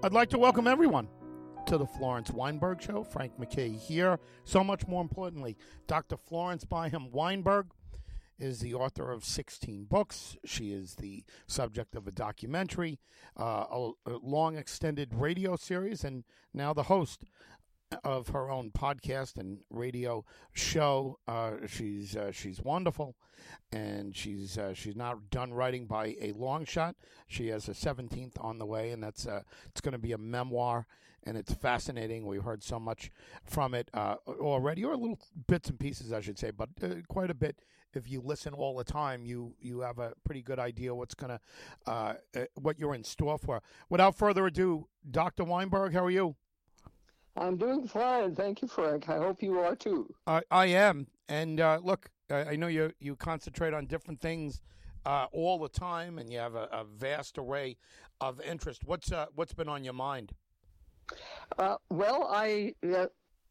I'd like to welcome everyone to the Florence Weinberg Show. Frank MacKay here. So much more importantly, Dr. Florence Byham Weinberg is the author of 16 books. She is the subject of a documentary, uh, a, a long extended radio series, and now the host of her own podcast and radio show. Uh, she's uh, she's wonderful, and she's uh, she's not done writing by a long shot. She has a seventeenth on the way, and that's uh, it's going to be a memoir, and it's fascinating. We've heard so much from it uh, already, or little bits and pieces, I should say, but uh, quite a bit. If you listen all the time, you you have a pretty good idea what's gonna what you're in store for. Without further ado, Dr. Weinberg, how are you? I'm doing fine. Thank you, Frank. I hope you are too. I, I am. And uh, look, I, I, know you you concentrate on different things uh, all the time, and you have a, a vast array of interest. What's uh, what's been on your mind? Uh, well, I uh,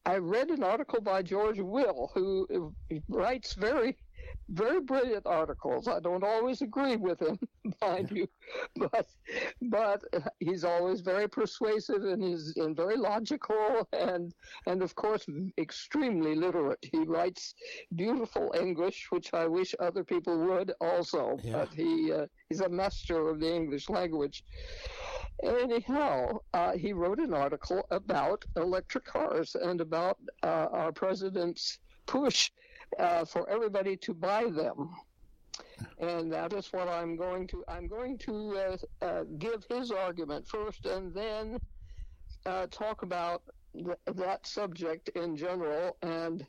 I read an article by George Will, who writes very very brilliant articles. I don't always agree with him, mind you, but but he's always very persuasive and he's and very logical and and of course extremely literate. He writes beautiful English, which I wish other people would also. Yeah. But he uh, he's a master of the English language. Anyhow, uh, he wrote an article about electric cars and about uh, our president's push uh, for everybody to buy them. And that is what I'm going to. I'm going to uh, uh, give his argument first, and then uh, talk about th- that subject in general, and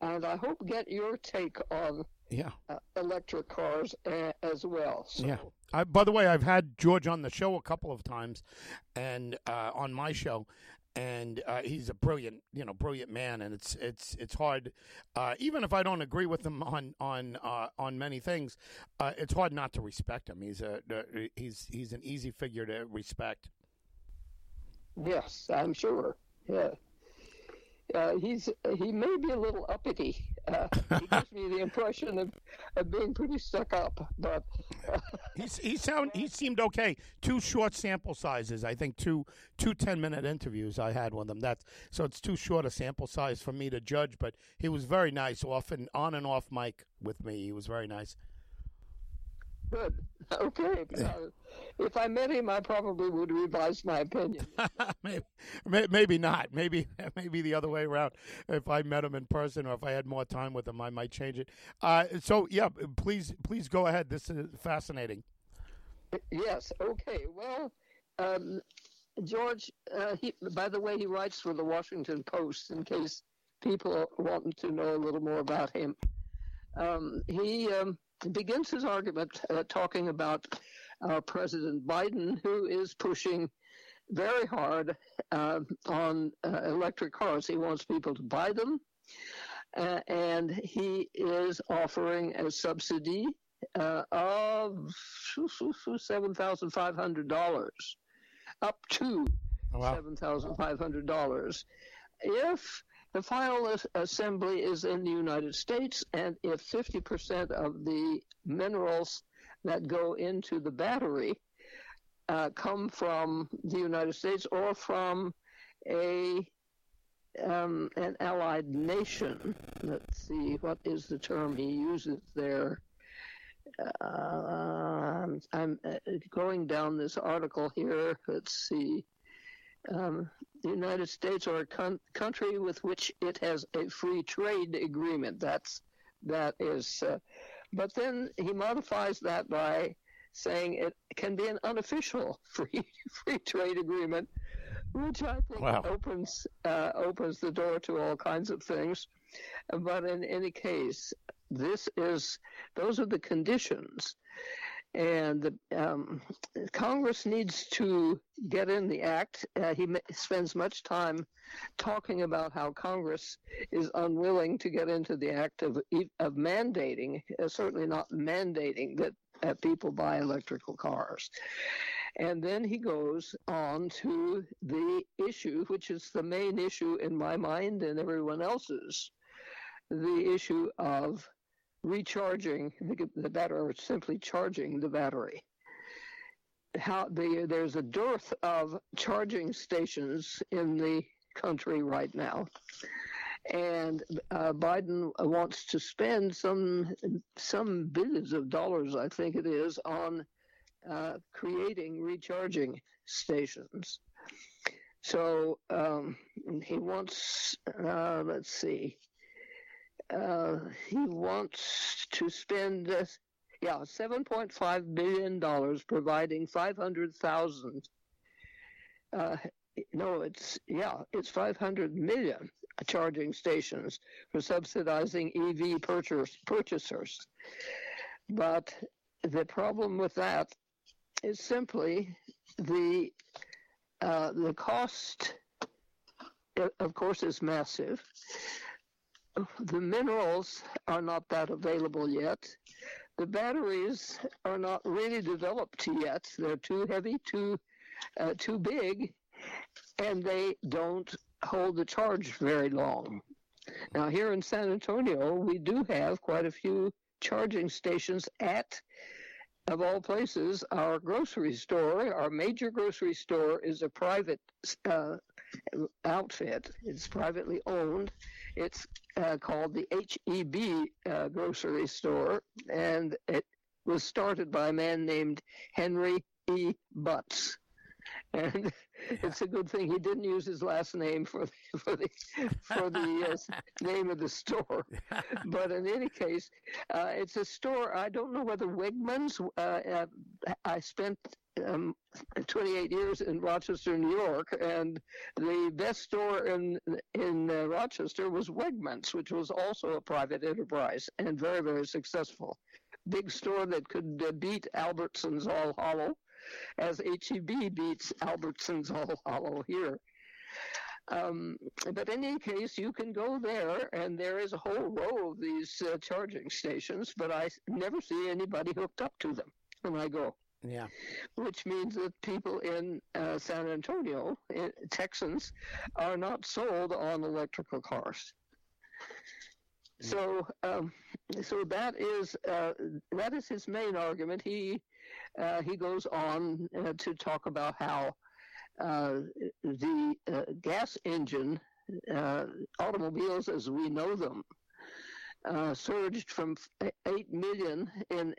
and I hope get your take on yeah uh, electric cars a- as well. So. Yeah. I, by the way, I've had George on the show a couple of times, and uh, on my show, and uh, he's a brilliant, you know, brilliant man. And it's it's it's hard, uh, even if I don't agree with him on on uh, on many things, uh, it's hard not to respect him. He's a uh, he's he's an easy figure to respect. Yes, I'm sure. Yeah uh, he's he may be a little uppity. Uh, he gives me the impression of, of being pretty stuck up, but uh, he's, he sound he seemed okay. Two short sample sizes, I think two two ten minute interviews I had with him. That's so it's too short a sample size for me to judge. But he was very nice, off and on and off mic with me. He was very nice. Good. Okay. If I met him, I probably would revise my opinion. maybe, maybe not. Maybe, maybe the other way around. If I met him in person, or if I had more time with him, I might change it. Uh, so, yeah, please, please go ahead. This is fascinating. Yes. Okay. Well, um, George. Uh, he, by the way, he writes for the Washington Post. In case people want to know a little more about him, um, he. Um, begins his argument uh, talking about uh, President Biden, who is pushing very hard uh, on uh, electric cars. He wants people to buy them, uh, and he is offering a subsidy uh, of seven thousand five hundred dollars, up to oh, wow. seven thousand five hundred dollars, if the final assembly is in the United States, and if 50% of the minerals that go into the battery uh, come from the United States or from a um, an allied nation. Let's see, what is the term he uses there? Uh, I'm uh, going down this article here. Let's see. Um, the United States or a con- country with which it has a free trade agreement. That's that is, uh, but then he modifies that by saying it can be an unofficial free free trade agreement, which I think wow. opens uh, opens the door to all kinds of things. But in any case, this is those are the conditions and um, Congress needs to get in the act. Uh, he spends much time talking about how Congress is unwilling to get into the act of of mandating, uh, certainly not mandating that uh, people buy electrical cars. And then he goes on to the issue, which is the main issue in my mind and everyone else's, the issue of recharging the, battery or simply charging the battery. how the, there's a dearth of charging stations in the country right now. And uh, Biden wants to spend some some billions of dollars, I think it is, on uh, creating recharging stations. So um, he wants, uh, let's see, uh, he wants to spend, uh, yeah, $7.5 billion providing 500,000. Uh, no, it's, yeah, it's 500 million charging stations for subsidizing EV purchase, purchasers. But the problem with that is simply the uh, the cost, of course, is massive. The minerals are not that available yet. The batteries are not really developed yet. They're too heavy, too uh, too big, and they don't hold the charge very long. Now, here in San Antonio, we do have quite a few charging stations at of all places, our grocery store, our major grocery store, is a private uh, outfit. It's privately owned. It's uh, called the HEB uh, grocery store, and it was started by a man named Henry E. Butts. And it's a good thing he didn't use his last name for the, for the for the uh, name of the store. but in any case, uh, it's a store. I don't know whether Wegmans. Uh, uh I spent um, 28 years in Rochester, New York, and the best store in in uh, Rochester was Wegmans, which was also a private enterprise and very very successful. Big store that could uh, beat Albertsons All Hollow as HEB beats Albertsons All Hollow here. Um, but in any case, you can go there, and there is a whole row of these uh, charging stations, but I never see anybody hooked up to them when I go. Yeah. Which means that people in uh, San Antonio, in, Texans, are not sold on electrical cars. So, um, so that is uh, that is his main argument. He uh, he goes on uh, to talk about how uh, the uh, gas engine uh, automobiles, as we know them, surged from 8 million in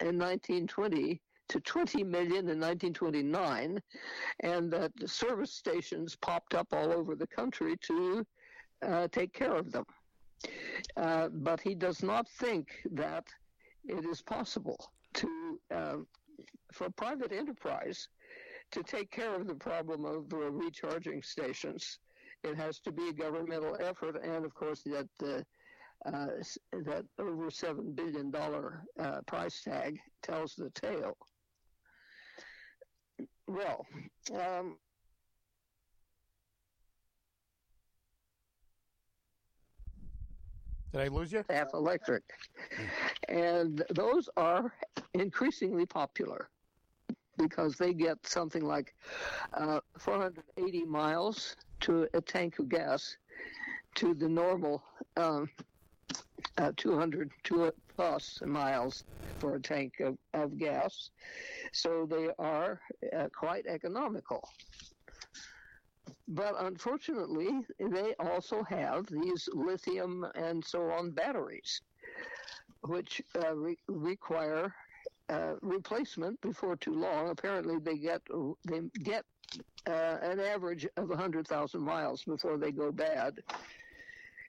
in 1920 to 20 million in 1929, and that service stations popped up all over the country to take care of them. Uh, but he does not think that it is possible to uh, for private enterprise to take care of the problem of uh, recharging stations. It has to be a governmental effort, and of course that uh, uh, that over seven billion dollar uh, price tag tells the tale. Well, um, Did I lose you? Half electric. And those are increasingly popular because they get something like uh, 480 miles to a tank of gas to the normal um, uh, 200 plus miles for a tank of, of gas. So they are uh, quite economical. But unfortunately, they also have these lithium and so on batteries, which uh, re- require uh, replacement before too long. Apparently, they get they get uh, an average of 100,000 miles before they go bad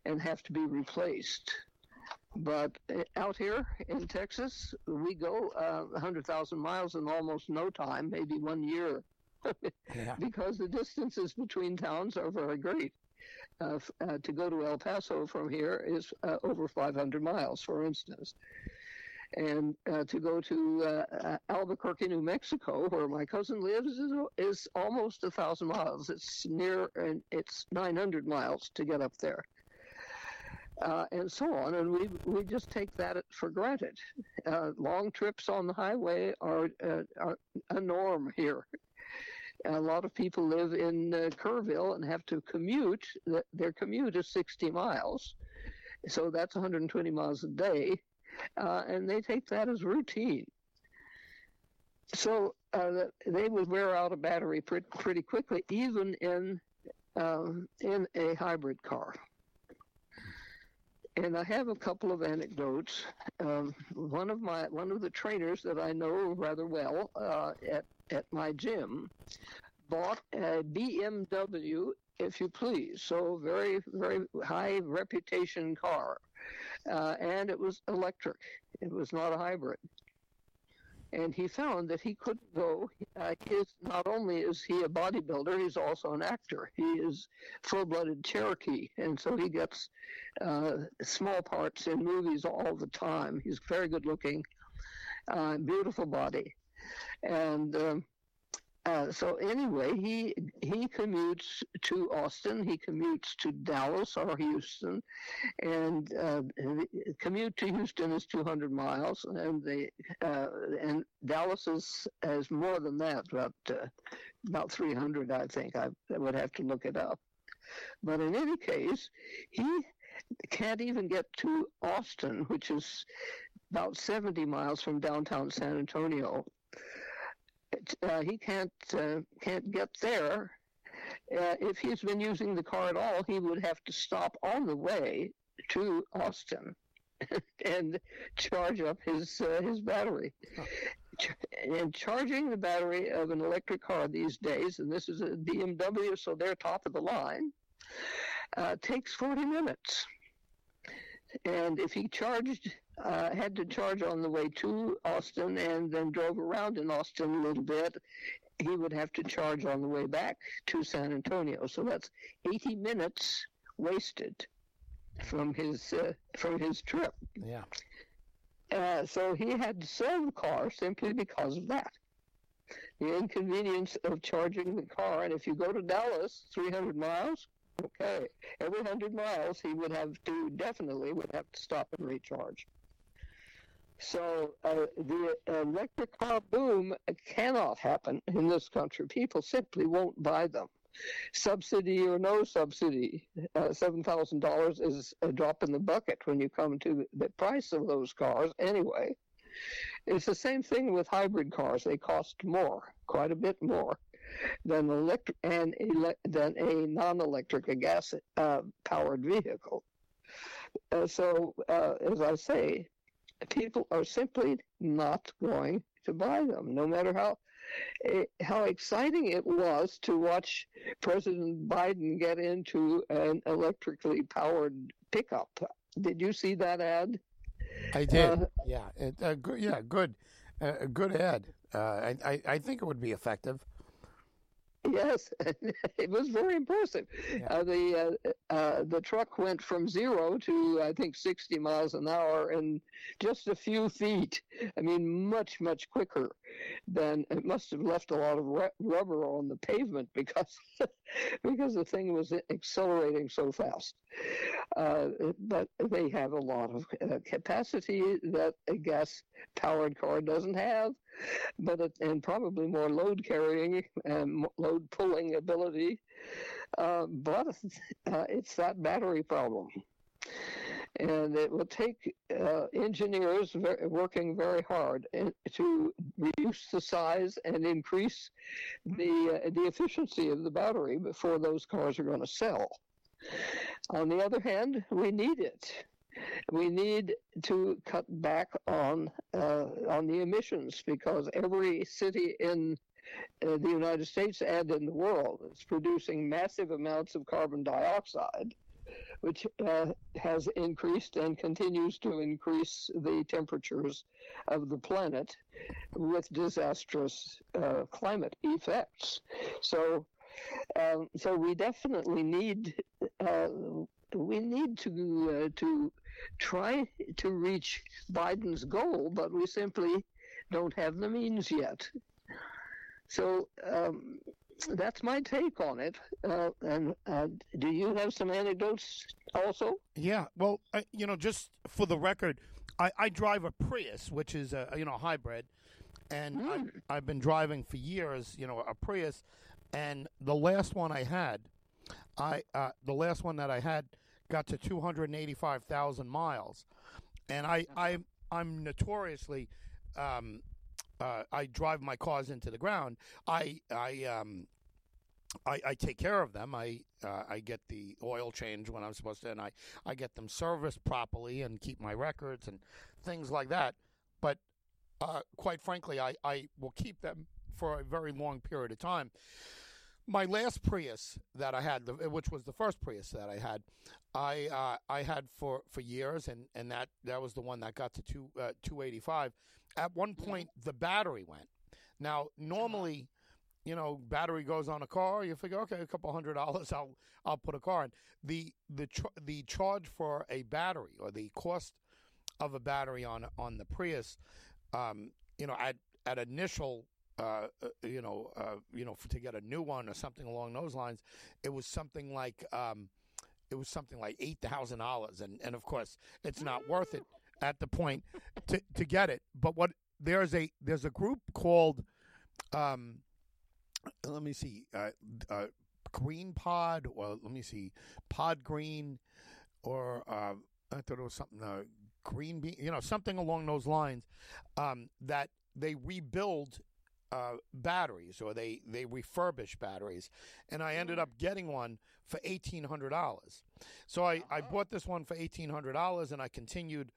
and have to be replaced. But uh, out here in Texas, we go uh, 100,000 miles in almost no time, maybe one year yeah. because the distances between towns are very great. Uh, uh, to go to El Paso from here is uh, over 500 miles, for instance. And uh, to go to uh, uh, Albuquerque, New Mexico, where my cousin lives, is, is almost a thousand miles. It's near, and it's 900 miles to get up there. Uh, and so on. And we we just take that for granted. Uh, long trips on the highway are, uh, are a norm here a lot of people live in uh, Kerrville and have to commute. Their commute is 60 miles, so that's 120 miles a day, uh, and they take that as routine. so uh, they would wear out a battery pretty, pretty quickly, even in um, in a hybrid car. And I have a couple of anecdotes. Um, one of my one of the trainers that I know rather well uh, at at my gym bought a BMW, if you please, so very very high reputation car, uh, and it was electric. It was not a hybrid and he found that he couldn't go. Uh, his, not only is he a bodybuilder, he's also an actor. He is full-blooded Cherokee, and so he gets uh, small parts in movies all the time. He's very good-looking, uh, beautiful body, and um, uh, so anyway, he he commutes to Austin. He commutes to Dallas or Houston, and uh, commute to Houston is 200 miles, and the uh, and Dallas is is more than that, about uh, about 300, I think. I, I would have to look it up. But in any case, he can't even get to Austin, which is about 70 miles from downtown San Antonio uh, he can't uh, can't get there. Uh, if he's been using the car at all, he would have to stop on the way to Austin and charge up his uh, his battery. And charging the battery of an electric car these days, and this is a BMW, so they're top of the line, uh, takes 40 minutes. And if he charged uh, had to charge on the way to Austin and then drove around in Austin a little bit. He would have to charge on the way back to San Antonio. So that's 80 minutes wasted from his uh, from his trip. Yeah. Uh, so he had to sell the car simply because of that. The inconvenience of charging the car, and if you go to Dallas, 300 miles, okay, every 100 miles he would have to definitely would have to stop and recharge. So uh, the electric car boom cannot happen in this country. People simply won't buy them. Subsidy or no subsidy, uh, $7,000 is a drop in the bucket when you come to the price of those cars anyway. It's the same thing with hybrid cars. They cost more, quite a bit more than electric and ele- than a non-electric, a gas-powered uh, vehicle. Uh, so, uh, as I say, people are simply not going to buy them, no matter how eh, how exciting it was to watch President Biden get into an electrically powered pickup. Did you see that ad? I did. Uh, yeah, it, uh, good, yeah, good, uh, good ad. Uh, I, I, I think it would be effective. Yes, it was very impressive. Yeah. Uh, the uh, uh, the truck went from zero to I think 60 miles an hour in just a few feet. I mean, much much quicker than it must have left a lot of re- rubber on the pavement because because the thing was accelerating so fast. Uh, but they have a lot of uh, capacity that a gas powered car doesn't have, but it, and probably more load carrying and load pulling ability. Uh, but uh, it's that battery problem. And it will take uh, engineers working very hard to reduce the size and increase the uh, the efficiency of the battery before those cars are going to sell. On the other hand, we need it we need to cut back on uh, on the emissions because every city in uh, the United States and in the world is producing massive amounts of carbon dioxide, which uh, has increased and continues to increase the temperatures of the planet with disastrous uh, climate effects. So. Um, so we definitely need uh, we need to uh, to try to reach Biden's goal, but we simply don't have the means yet. So um, that's my take on it. Uh, and uh, do you have some anecdotes also? Yeah. Well, I, you know, just for the record, I, I drive a Prius, which is a you know hybrid, and mm. I, I've been driving for years. You know, a Prius, and the last one I had, I uh, the last one that I had got to 285,000 miles, and I I I'm notoriously um, uh, I drive my cars into the ground. I I um I, I take care of them. I uh, I get the oil change when I'm supposed to, and I, I get them serviced properly and keep my records and things like that. But uh, quite frankly, I, I will keep them for a very long period of time. My last Prius that I had, which was the first Prius that I had, I uh, I had for, for years, and, and that, that was the one that got to two uh, two eighty five. At one point, the battery went. Now, normally you know, battery goes on a car, you figure, okay, a couple hundred dollars, I'll I'll put a car in. The the the charge for a battery or the cost of a battery on on the Prius, um, you know, at at initial. Uh, uh you know, uh, you know, to get a new one or something along those lines, it was something like um, it was something like eight thousand dollars, and and of course, it's not worth it at the point to to get it. But what there's a there's a group called um, let me see, uh, uh, Green Pod, or let me see, Pod Green, or uh, I thought it was something, uh, Green Bean, you know, something along those lines, um, that they rebuild uh, batteries or they, they refurbish batteries. And I ended up getting one for $1,800. So I, I uh-huh. bought this one for $1,800 and I continued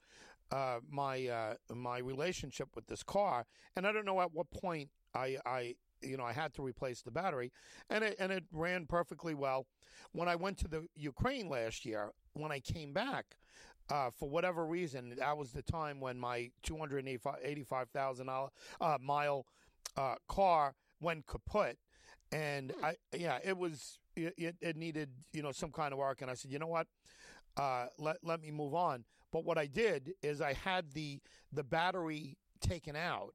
uh, my uh, my relationship with this car. And I don't know at what point I, I you know, I had to replace the battery, and it and it ran perfectly well. When I went to the Ukraine last year, when I came back, uh, for whatever reason, that was the time when my two hundred eighty-five thousand uh, mile uh, car went kaput, and I yeah, it was it, it needed you know some kind of work, and I said, you know what, uh, let let me move on. But what I did is I had the the battery taken out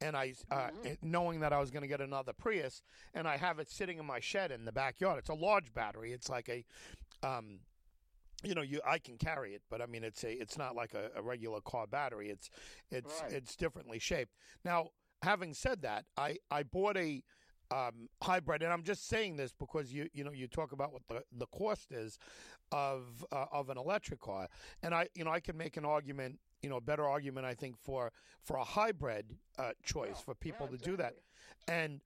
and I, uh, mm-hmm. knowing that I was going to get another Prius, and I have it sitting in my shed in the backyard. It's a large battery. It's like a, um, you know, you I can carry it, but I mean, it's a, it's not like a, a regular car battery. It's, it's, right. it's differently shaped. Now, having said that, I, I bought a, um, hybrid, and I'm just saying this because you, you know, you talk about what the, the cost is of, uh, of an electric car, and I, you know, I can make an argument you know, a better argument, I think, for for a hybrid uh, choice yeah, for people yeah, to exactly. do that. And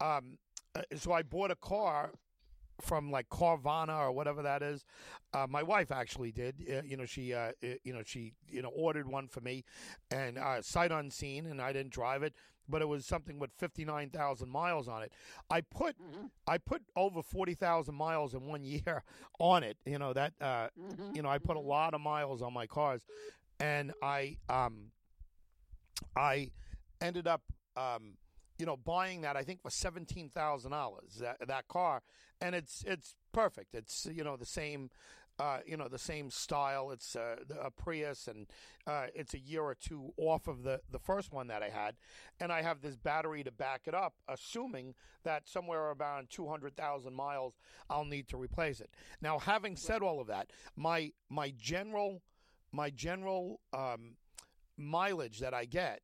um, uh, so I bought a car from like Carvana or whatever that is. Uh, my wife actually did. Uh, you know, she uh, you know she you know ordered one for me, and uh, sight unseen, and I didn't drive it, but it was something with fifty nine thousand miles on it. I put mm-hmm. I put over forty thousand miles in one year on it. You know that uh, mm-hmm. you know I put a mm-hmm. lot of miles on my cars, and I um, I ended up um, you know buying that I think for seventeen thousand dollars that that car, and it's it's perfect. It's you know the same. Uh, you know the same style. It's uh, a Prius, and uh, it's a year or two off of the the first one that I had, and I have this battery to back it up, assuming that somewhere around two hundred thousand miles I'll need to replace it. Now, having said all of that, my my general my general um, mileage that I get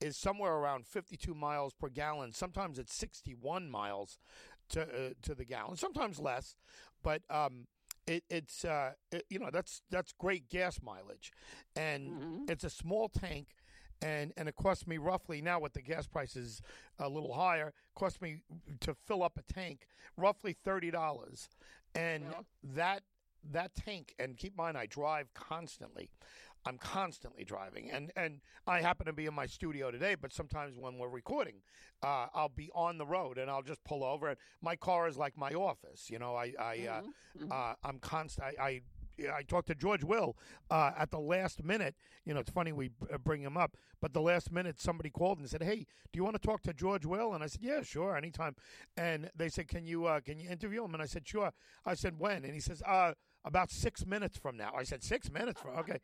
is somewhere around 52 miles per gallon. Sometimes it's 61 miles to uh, to the gallon. Sometimes less, but um, it, it's uh, it, you know that's that's great gas mileage, and mm-hmm. it's a small tank. And, and it costs me roughly now with the gas prices a little higher cost me to fill up a tank roughly thirty dollars and yeah. that that tank, and keep in mind, I drive constantly. I'm constantly driving, and and I happen to be in my studio today. But sometimes when we're recording, uh, I'll be on the road and I'll just pull over. And my car is like my office. You know, I I uh, mm-hmm. mm-hmm. uh, I'm constant. I, I I talked to George Will uh, at the last minute. You know, it's funny we uh, bring him up, but the last minute somebody called and said, "Hey, do you want to talk to George Will?" And I said, "Yeah, sure, anytime." And they said, "Can you uh, can you interview him?" And I said, "Sure." I said, "When?" And he says, "Uh." About six minutes from now. I said six minutes from okay,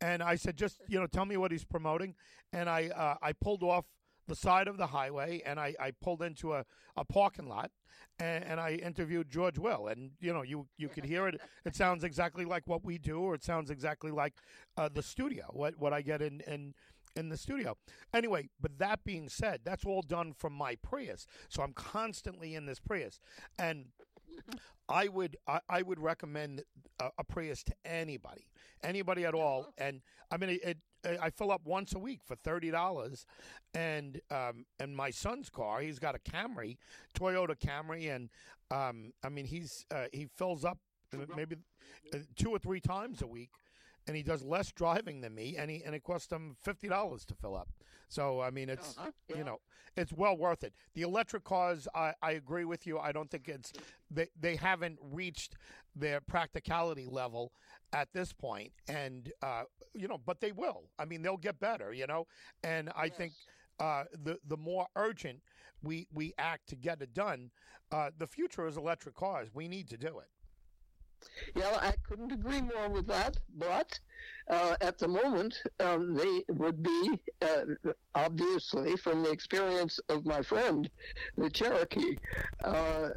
and I said just you know tell me what he's promoting, and I uh, I pulled off the side of the highway and I, I pulled into a, a parking lot and, and I interviewed George Will and you know you you could hear it it sounds exactly like what we do or it sounds exactly like uh, the studio what what I get in in in the studio. Anyway, but that being said, that's all done from my Prius. So I'm constantly in this Prius. And I would I, I would recommend a, a, Prius to anybody, anybody at all. And I mean, it, it I fill up once a week for thirty dollars, and um, and my son's car, he's got a Camry, Toyota Camry, and um, I mean, he's uh, he fills up maybe uh, two or three times a week, and he does less driving than me, and he and it costs him fifty dollars to fill up. So I mean, it's uh-huh. yeah. you know, it's well worth it. The electric cars, I, I agree with you. I don't think it's they they haven't reached their practicality level at this point, and uh, you know, but they will. I mean, they'll get better. You know, and I yes. think uh, the the more urgent we we act to get it done, uh, the future is electric cars. We need to do it. Yeah, I couldn't agree more with that. But uh, at the moment, um, they would be uh, obviously from the experience of my friend, the Cherokee. Uh,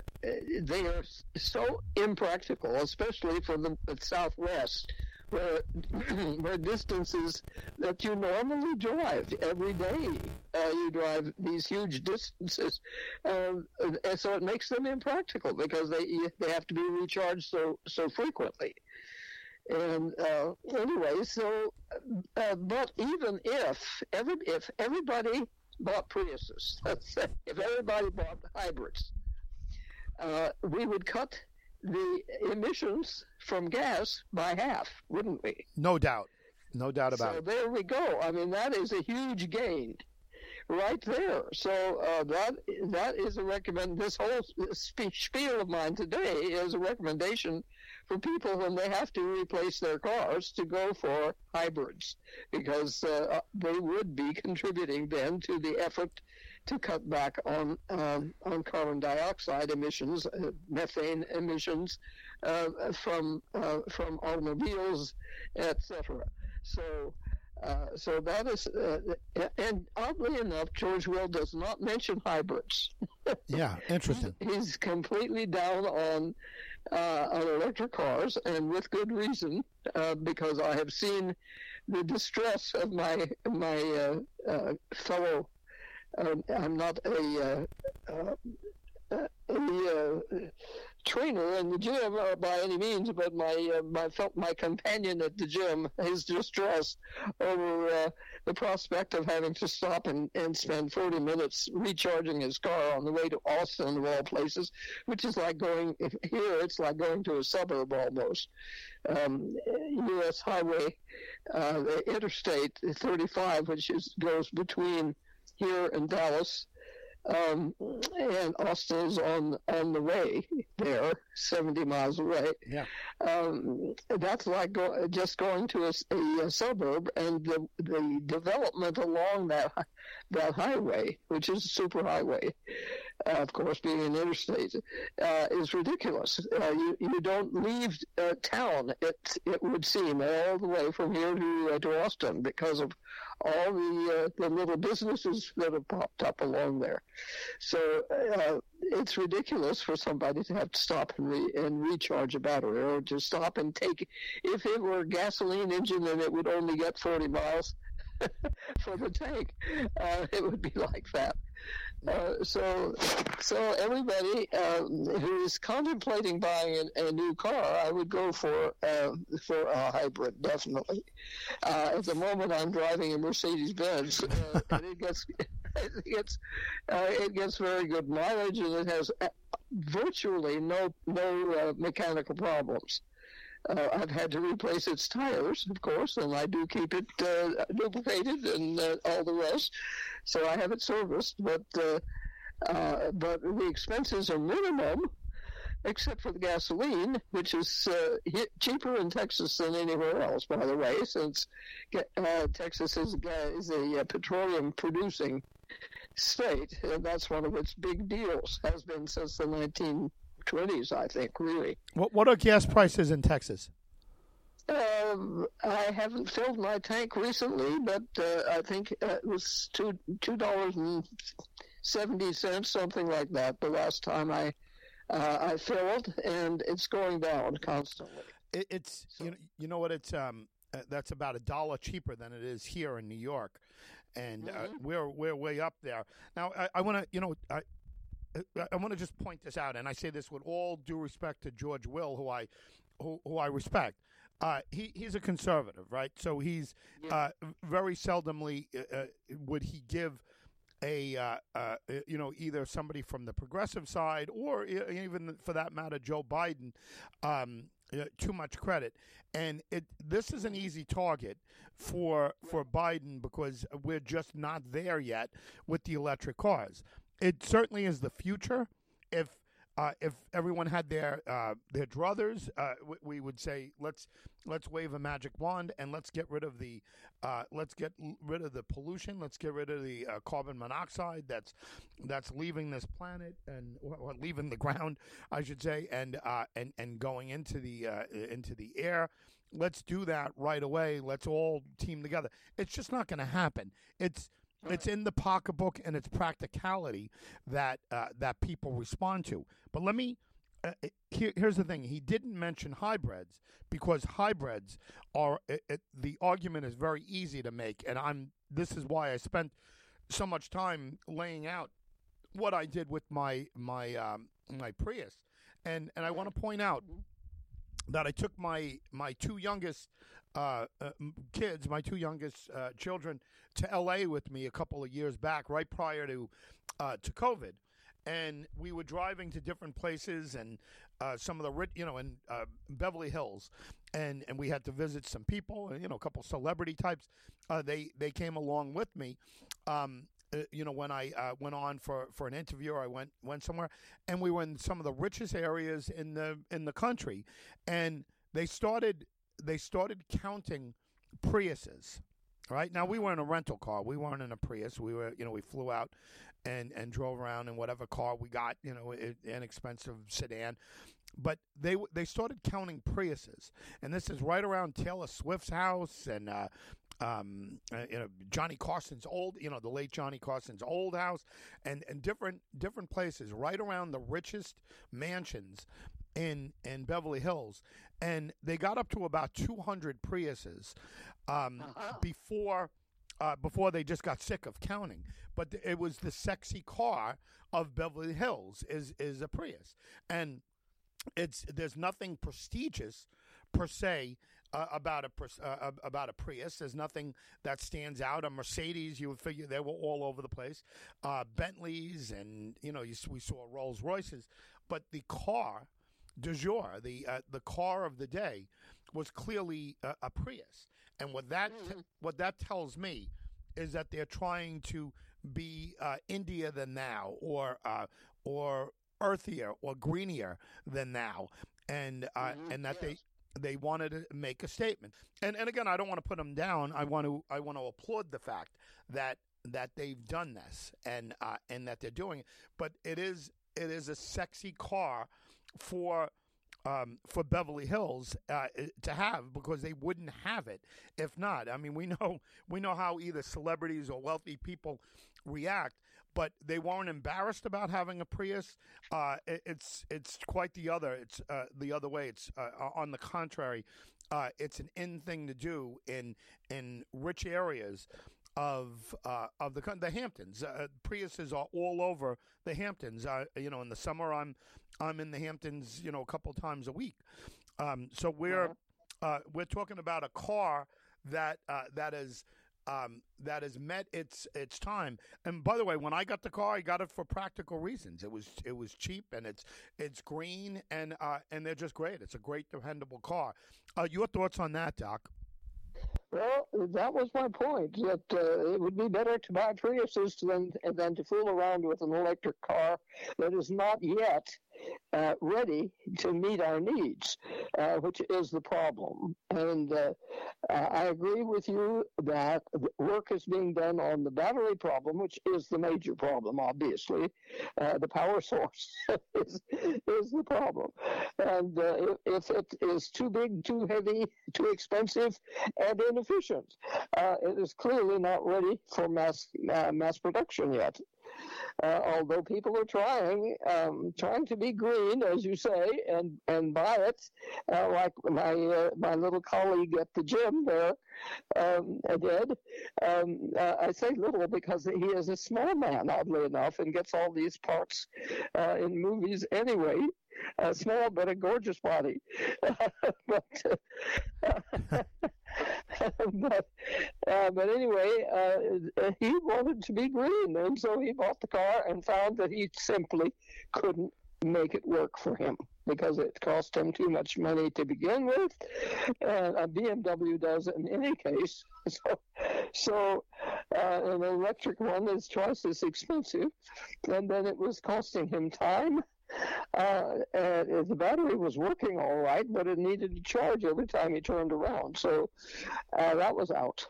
they are so impractical, especially for the Southwest where, where distances that you normally drive every day. Uh, you drive these huge distances, um, and so it makes them impractical because they they have to be recharged so so frequently. And uh, anyway, so uh, but even if every if everybody bought Priuses, if everybody bought hybrids, uh, we would cut the emissions from gas by half, wouldn't we? No doubt. No doubt about so it. So there we go. I mean, that is a huge gain right there. So uh, that that is a recommend. This whole spiel of mine today is a recommendation for people when they have to replace their cars to go for hybrids because uh, they would be contributing then to the effort to cut back on um, on carbon dioxide emissions, uh, methane emissions uh, from uh, from automobiles, etc. So. Uh, so that is, uh, and oddly enough, George Will does not mention hybrids. yeah, interesting. He's completely down on uh, on electric cars, and with good reason, because I have seen the distress of my my fellow I'm not a uh, uh, a uh, trainer in the gym uh, by any means, but my uh, my my companion at the gym is distressed over uh, the prospect of having to stop and, and spend 40 minutes recharging his car on the way to Austin of all places, which is like going here. It's like going to a suburb almost. Um, U.S. Highway, Interstate 35, which is goes between here in Dallas. Um, and Austin is on on the way there, seventy miles away. Yeah, um, that's like go, just going to a, a, a, suburb, and the the development along that that highway, which is a super highway, uh, of course, being an interstate, uh, is ridiculous. Uh, you you don't leave uh, town. It it would seem all the way from here to uh, to Austin because of all the uh, the little businesses that have popped up along there. So it's ridiculous for somebody to have to stop and, re- and recharge a battery or to stop and take. If it were a gasoline engine, then it would only get 40 miles for the tank. Uh, it would be like that. Uh, so, so everybody uh, who is contemplating buying a, a, new car, I would go for uh, for a hybrid, definitely. Uh, at the moment, I'm driving a Mercedes Benz, uh, and it gets it gets it gets very good mileage, and it has virtually no no mechanical problems. Uh, I've had to replace its tires, of course, and I do keep it uh, lubricated and uh, all the rest. So I have it serviced, but uh, uh, but the expenses are minimum, except for the gasoline, which is uh, cheaper in Texas than anywhere else. By the way, since Texas is, is a petroleum producing state, and that's one of its big deals. Has been since the 1920s, I think, really. What, what are gas prices in Texas? Um, I haven't filled my tank recently, but uh, I think uh, it was two two dollars and seventy cents, something like that. The last time I uh, I filled, and it's going down constantly. It, it's so. you know you know what it's um uh, that's about a dollar cheaper than it is here in New York, and uh, mm-hmm. we're we're way up there. Now I, I want to you know I I want to just point this out, and I say this with all due respect to George Will, who I who, who I respect. Uh, he he's a conservative, right? So he's yeah. uh, very seldomly uh, uh would he give a uh, uh, you know either somebody from the progressive side or even for that matter Joe Biden um, Uh, too much credit. And it this is an easy target for for Biden because we're just not there yet with the electric cars. It certainly is the future. If uh, if everyone had their uh, their druthers, uh, we would say let's let's wave a magic wand and let's get rid of the uh, let's get rid of the pollution. Let's get rid of the uh, carbon monoxide that's that's leaving this planet and or, leaving the ground, I should say, and uh, and and going into the into the air. Let's do that right away. Let's all team together. It's just not going to happen. It's it's in the pocketbook and it's practicality that uh, that people respond to. But let me. Uh, here, here's the thing. He didn't mention hybrids because hybrids are it, it, the argument is very easy to make, and I'm. This is why I spent so much time laying out what I did with my my um, my Prius, and and I want to point out that I took my my two youngest uh, uh, kids, my two youngest uh, children, to L.A. with me a couple of years back, right prior to uh, to COVID, and we were driving to different places and uh, some of the you know in uh, Beverly Hills, and and we had to visit some people, you know, a couple celebrity types. they they came along with me. Um, you know, when I went on for, for an interview or I went went somewhere, and we were in some of the richest areas in the in the country, and they started they started counting Priuses. Right now, we were in a rental car. We weren't in a Prius. We were, you know, we flew out and and drove around in whatever car we got, you know, inexpensive sedan. But they they started counting Priuses, and this is right around Taylor Swift's house and uh, um, uh, you know Johnny Carson's old, you know the late Johnny Carson's old house, and and different different places right around the richest mansions in in Beverly Hills, and they got up to about 200 Priuses um, uh-huh. before uh, before they just got sick of counting. But it was the sexy car of Beverly Hills is is a Prius, and it's there's nothing prestigious per se uh, about a uh, about a Prius. There's nothing that stands out. A Mercedes, you would figure they were all over the place. Uh, Bentleys, and you know, you, we saw Rolls Royces, but the car du jour, the uh, the car of the day, was clearly a, a Prius. And what that mm-hmm. what that tells me is that they're trying to be uh, India than now, or uh, or earthier or greenier than now, and uh, mm-hmm. and that yes. they they wanted to make a statement. And and again, I don't want to put them down. I want to I want to applaud the fact that that they've done this and uh, and that they're doing it. But it is it is a sexy car for um, for Beverly Hills uh, to have because they wouldn't have it if not. I mean, we know we know how either celebrities or wealthy people react, but they weren't embarrassed about having a Prius. Uh, it, it's it's quite the other. It's uh, the other way. It's uh, on the contrary. Uh, it's an in thing to do in in rich areas of uh, of the the Hamptons. Uh, Priuses are all over the Hamptons. Uh, you know, in the summer, I'm I'm in the Hamptons. You know, a couple times a week. Um, so we're uh, we're talking about a car that uh, that is. Um, that has met its its time. And by the way, when I got the car, I got it for practical reasons. It was it was cheap and it's it's green and uh, and they're just great. It's a great dependable car. Uh, your thoughts on that, Doc? Well, that was my point. That uh, it would be better to buy Priuses than than to fool around with an electric car that is not yet uh, ready to meet our needs, uh, which is the problem. And uh, I agree with you that work is being done on the battery problem, which is the major problem, obviously. Uh, the power source is, is the problem. And uh, if it is too big, too heavy, too expensive, and inefficient, uh, it is clearly not ready for mass, mass production yet. Uh, although people are trying, um, trying to be green, as you say, and and buy it, uh, like my uh, my little colleague at the gym there um, did. Um, uh, I say little because he is a small man, oddly enough, and gets all these parts uh, in movies anyway. A small but a gorgeous body. but, uh, but, uh, but anyway, uh, he wanted to be green, and so he bought the car and found that he simply couldn't make it work for him because it cost him too much money to begin with, and a BMW does in any case. So, so uh, an electric one is twice as expensive, and then it was costing him time. Uh, the battery was working all right, but it needed to charge every time he turned around. So uh, that was out.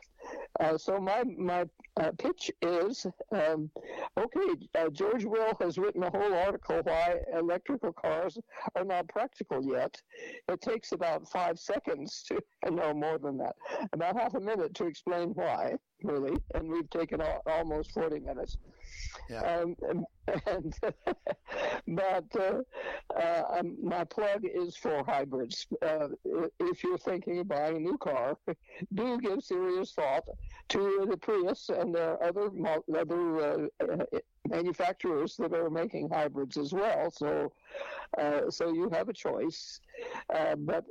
Uh, so my my uh, pitch is um, okay. Uh, George Will has written a whole article why electrical cars are not practical yet. It takes about five seconds to no more than that, about half a minute to explain why, really, we've taken all, almost forty minutes. Yeah. Um, and, but uh, uh, um, my plug is for hybrids. Uh, if you're thinking of buying a new car, do give serious thought to the Prius, and there are other other uh, manufacturers that are making hybrids as well. So, uh, so you have a choice. Uh, but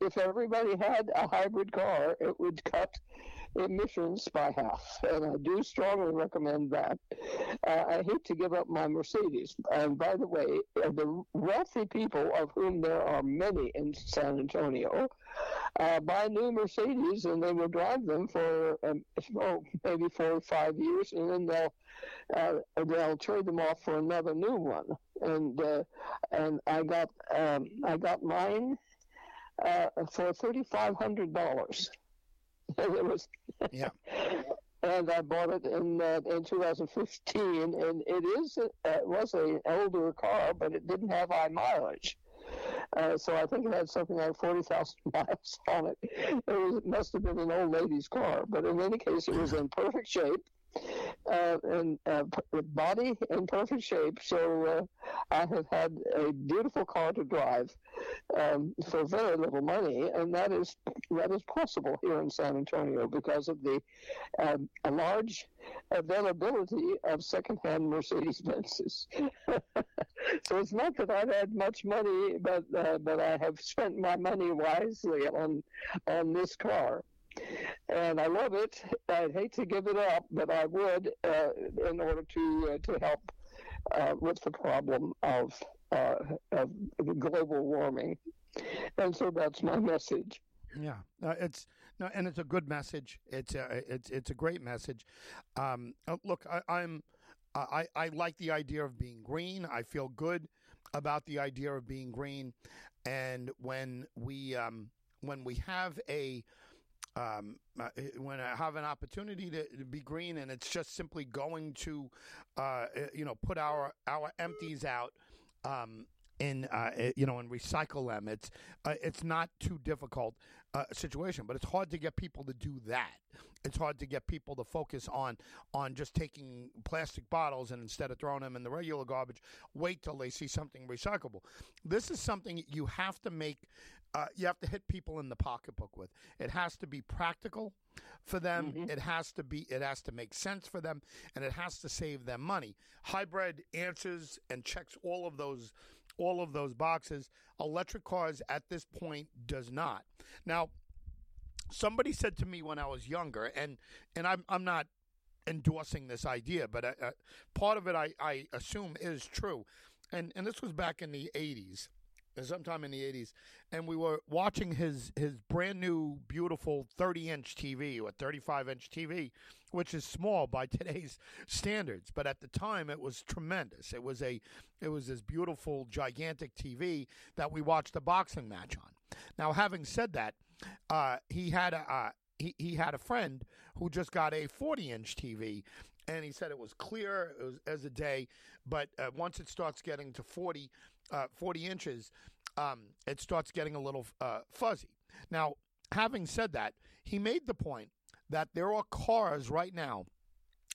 if everybody had a hybrid car, it would cut emissions by half, and I do strongly recommend that. Uh, I hate to give up my Mercedes. And by the way, uh, the wealthy people, of whom there are many in San Antonio, uh, buy new Mercedes and they will drive them for um, oh, maybe four or five years, and then they'll uh, they'll trade them off for another new one. And uh, and I got um, I got mine uh, for thirty five hundred dollars. It was yeah. and I bought it in uh, in 2015, and it is uh, was an older car, but it didn't have high mileage. Uh, so I think it had something like 40,000 miles on it. It, was, it must have been an old lady's car, but in any case, it was in perfect shape uh, and uh, body in perfect shape. So uh, I have had a beautiful car to drive um, for very little money, and that is that is possible here in San Antonio because of the um, large availability of secondhand Mercedes Benzes. so it's not that I've had much money, but uh, but I have spent my money wisely on on this car and I love it. I'd hate to give it up, but I would uh, in order to uh, to help uh, with the problem of uh, of global warming. And so that's my message. Yeah, uh, it's no, and it's a good message. It's a it's it's a great message. Um, look, I, I'm I I like the idea of being green. I feel good about the idea of being green, and when we um, when we have a um, uh, when I have an opportunity to, to, be green, and it's just simply going to, uh, uh you know, put our our empties out. Um, in uh, you know and recycle them. It's uh, it's not too difficult uh, situation, but it's hard to get people to do that. It's hard to get people to focus on on just taking plastic bottles and instead of throwing them in the regular garbage, wait till they see something recyclable. This is something you have to make uh, you have to hit people in the pocketbook with. It has to be practical for them. Mm-hmm. It has to be. It has to make sense for them, and it has to save them money. Hybrid answers and checks all of those all of those boxes. Electric cars at this point does not. Now, somebody said to me when I was younger, and and I'm I'm not endorsing this idea, but uh, uh part of it I, I assume is true, and and this was back in the '80s sometime in the 80s and we were watching his his brand new beautiful 30 inch tv or 35 inch tv which is small by today's standards but at the time it was tremendous. It was a it was this beautiful gigantic tv that we watched a boxing match on. Now having said that uh, he had a uh, he, he had a friend who just got a 40 inch TV and he said it was clear as a day but uh, once it starts getting to 40 uh, 40 inches, um, it starts getting a little uh, fuzzy. Now, having said that, he made the point that there are cars right now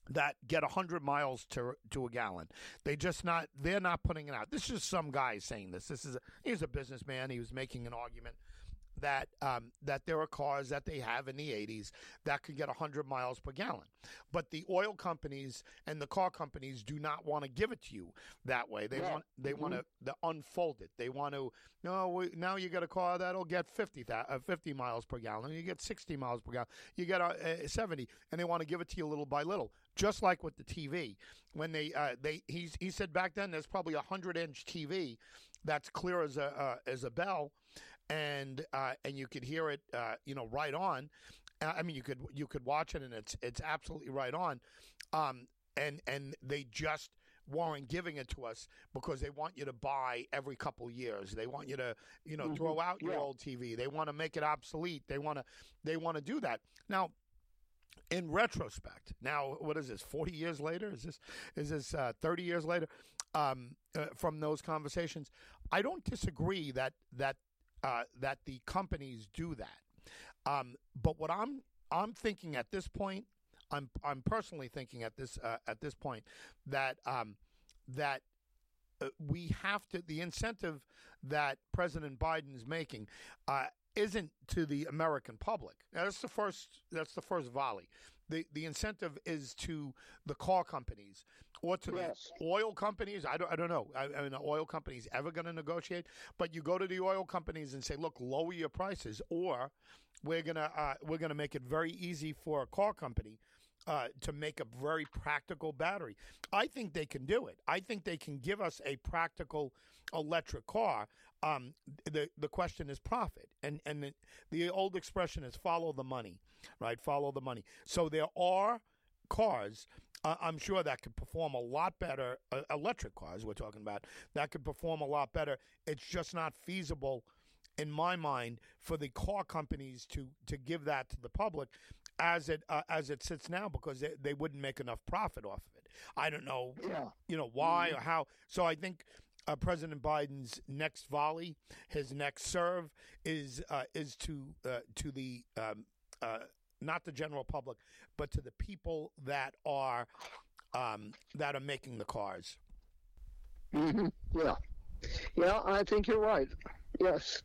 that get 100 miles to to a gallon. They just not they're not putting it out. This is some guy saying this. This is a, he's a businessman. He was making an argument that um, that there are cars that they have in the 80s that can get 100 miles per gallon. But the oil companies and the car companies do not want to give it to you that way. They Yeah. want they Mhm. want to unfold it. They want to no we, now you get a car that'll get 50 thou- uh, 50 miles per gallon. You get 60 miles per gallon. You get uh, uh, 70 and they want to give it to you little by little. Just like with the TV when they uh, they he's, he said back then there's probably a 100 inch TV that's clear as a uh, as a bell and uh, and you could hear it, uh, you know, right on. Uh, I mean, you could you could watch it, and it's it's absolutely right on. Um, and and they just weren't giving it to us because they want you to buy every couple years. They want you to you know Mhm. throw out your Yeah. old TV. They want to make it obsolete. They want to they want to do that now. In retrospect, now what is this? Forty years later? Is this is this uh, thirty years later? Um, uh, from those conversations, I don't disagree that that uh, that the companies do that. Um, but what I'm I'm thinking at this point, I'm I'm personally thinking at this uh, at this point that um, that uh, we have to the incentive that President Biden's making uh, isn't to the American public. Now, that's the first that's the first volley. The the incentive is to the car companies or to Yes. the oil companies. I don't I don't know. I, I mean, the oil companies ever going to negotiate? But you go to the oil companies and say, look, lower your prices, or we're gonna uh, we're gonna make it very easy for a car company uh, to make a very practical battery. I think they can do it. I think they can give us a practical electric car. Um, the the question is profit, and and the, the old expression is follow the money, right? Follow the money. So there are cars. Uh, I'm sure that could perform a lot better. Uh, electric cars, we're talking about, that could perform a lot better. It's just not feasible in my mind, for the car companies to to give that to the public as it uh, as it sits now because they, they wouldn't make enough profit off of it. I don't know, Yeah. you know why or how. So I think uh, President Biden's next volley, his next serve, is uh, is to uh, to the um, uh, not the general public, but to the people that are um, that are making the cars. hmm Yeah. Yeah, I think you're right. Yes.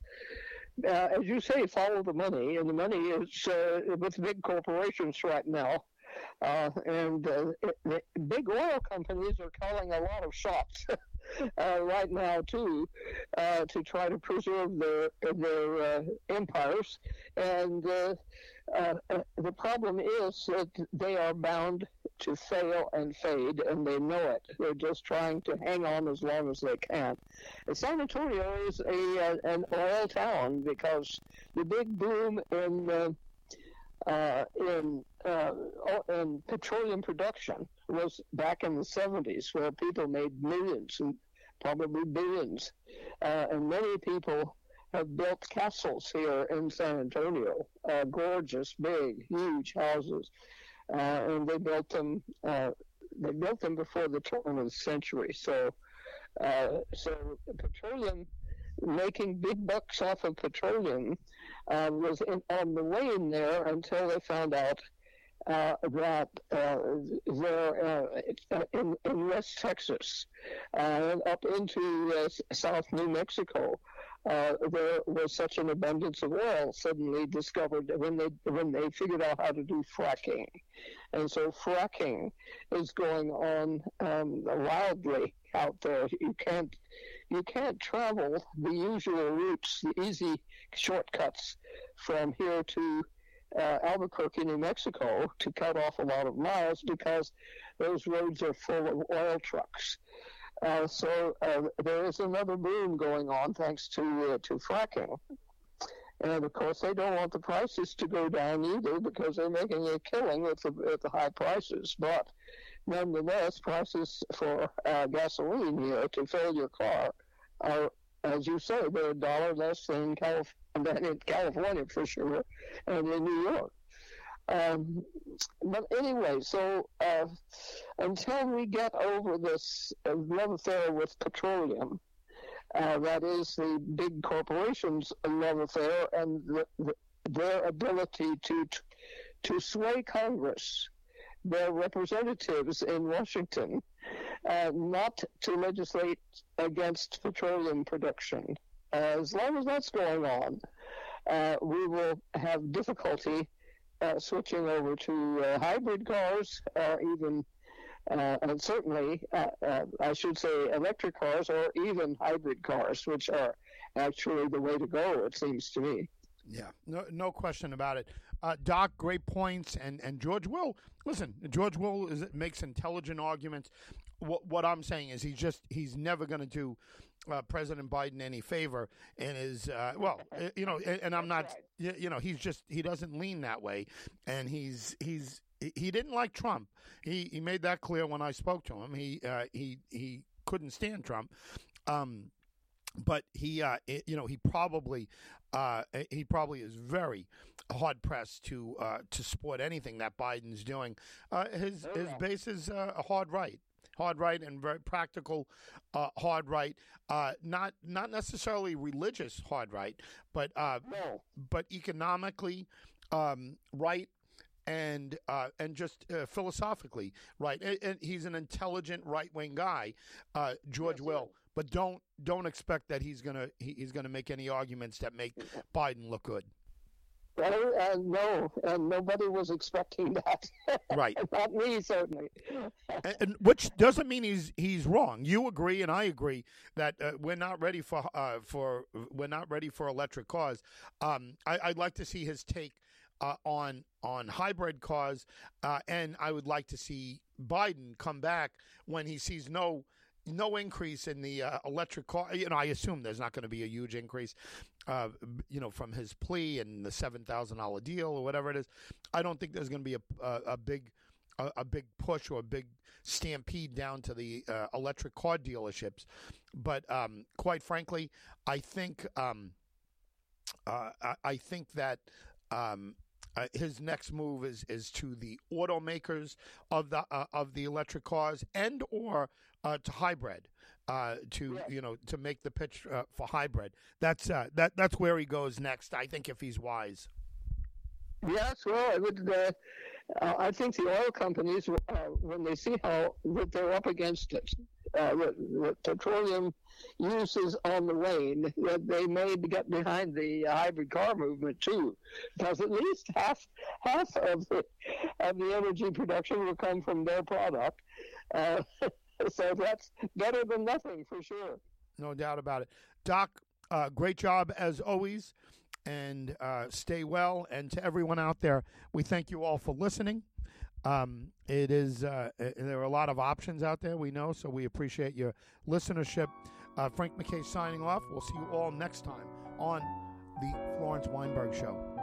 Uh, as you say, follow the money, and the money is uh, with big corporations right now. Uh, and uh, it, big oil companies are calling a lot of shots uh, right now too, uh, to try to preserve their their empires. And uh, uh, the problem is that they are bound to fail and fade, and they know it. They're just trying to hang on as long as they can. San Antonio is a uh, an oil town because the big boom in uh, uh, in in petroleum production was back in the 70s, where people made millions and probably billions, and many people have built castles here in San Antonio, uh, gorgeous, big, huge houses, uh, and they built them. Uh, they built them before the turn of the century, so uh, so petroleum, making big bucks off of petroleum, uh, was in, on the way in there until they found out uh, that there in, in West Texas up into South New Mexico. Uh, there was such an abundance of oil suddenly discovered when they when they figured out how to do fracking, and so fracking is going on um, wildly out there. You can't you can't travel the usual routes, the easy shortcuts from here to uh, Albuquerque, New Mexico, to cut off a lot of miles because those roads are full of oil trucks. Uh, so uh, there is another boom going on thanks to uh, to fracking. And of course, they don't want the prices to go down either because they're making a killing with the, with the high prices. But nonetheless, prices for uh, gasoline here to fill your car are, as you say, they're a dollar less than, Calif- than in California for sure, and in New York. Um, but anyway, so uh, until we get over this uh, love affair with petroleum, uh, that is the big corporations' love affair and the, the, their ability to to sway Congress their representatives in Washington uh, not to legislate against petroleum production. as long as that's going on, uh, we will have difficulty uh, switching over to uh, hybrid cars or even uh, and certainly, uh, uh, I should say, electric cars or even hybrid cars, which are actually the way to go, it seems to me. Yeah, no, no question about it. Uh, Doc, great points, and and George Will. Listen, George Will is, makes intelligent arguments. What, what I'm saying is, he's just he's never going to do uh, President Biden any favor, and is uh, well, you know, and, and I'm not, right. you know, he's just he doesn't lean that way, and he's he's he didn't like Trump. He he made that clear when I spoke to him. He uh, he he couldn't stand Trump. Um, but he, uh, it, you know, he probably, uh, he probably is very hard pressed to uh, to support anything that Biden's doing. Uh, his oh, his base is uh, a hard right, hard right, and very practical uh, hard right. Uh, not not necessarily religious hard right, but uh, no. but economically um, right and uh, and just uh, philosophically right. And, and, he's an intelligent right wing guy, uh, George yes, Will. But don't don't expect that he's gonna he, he's gonna make any arguments that make Biden look good. Well, uh, no, and nobody was expecting that. Right. Not me, certainly. and, and, which doesn't mean he's he's wrong. You agree, and I agree that uh, we're not ready for uh, for we're not ready for electric cars. Um, I, would like to see his take uh, on on hybrid cars, uh, and I would like to see Biden come back when he sees no no increase in the uh, electric car. You know, I assume there's not going to be a huge increase. Uh, you know, from his plea and the seven thousand dollar deal or whatever it is. I don't think there's going to be a, a, a big a, a, big push or a big stampede down to the uh, electric car dealerships. But um, quite frankly, I think um, uh, I, I, think that um, uh, his next move is is to the automakers of the uh, of the electric cars and or uh, to hybrid. Uh, to yeah. you know to make the pitch uh, for hybrid. That's uh, that that's where he goes next. I think if he's wise. Yes, well, I would. I think the oil companies, when they see how that they're up against it, uh, petroleum uses on the wane, that they may get behind the hybrid car movement too, because at least half half of the of the energy production will come from their product. Uh, so that's better than nothing for sure. No doubt about it, Doc. Uh, great job as always, and uh, stay well. And to everyone out there, we thank you all for listening. Um, it is uh, there are a lot of options out there. We know, so we appreciate your listenership. Uh, Frank MacKay signing off. We'll see you all next time on the Florence Weinberg Show.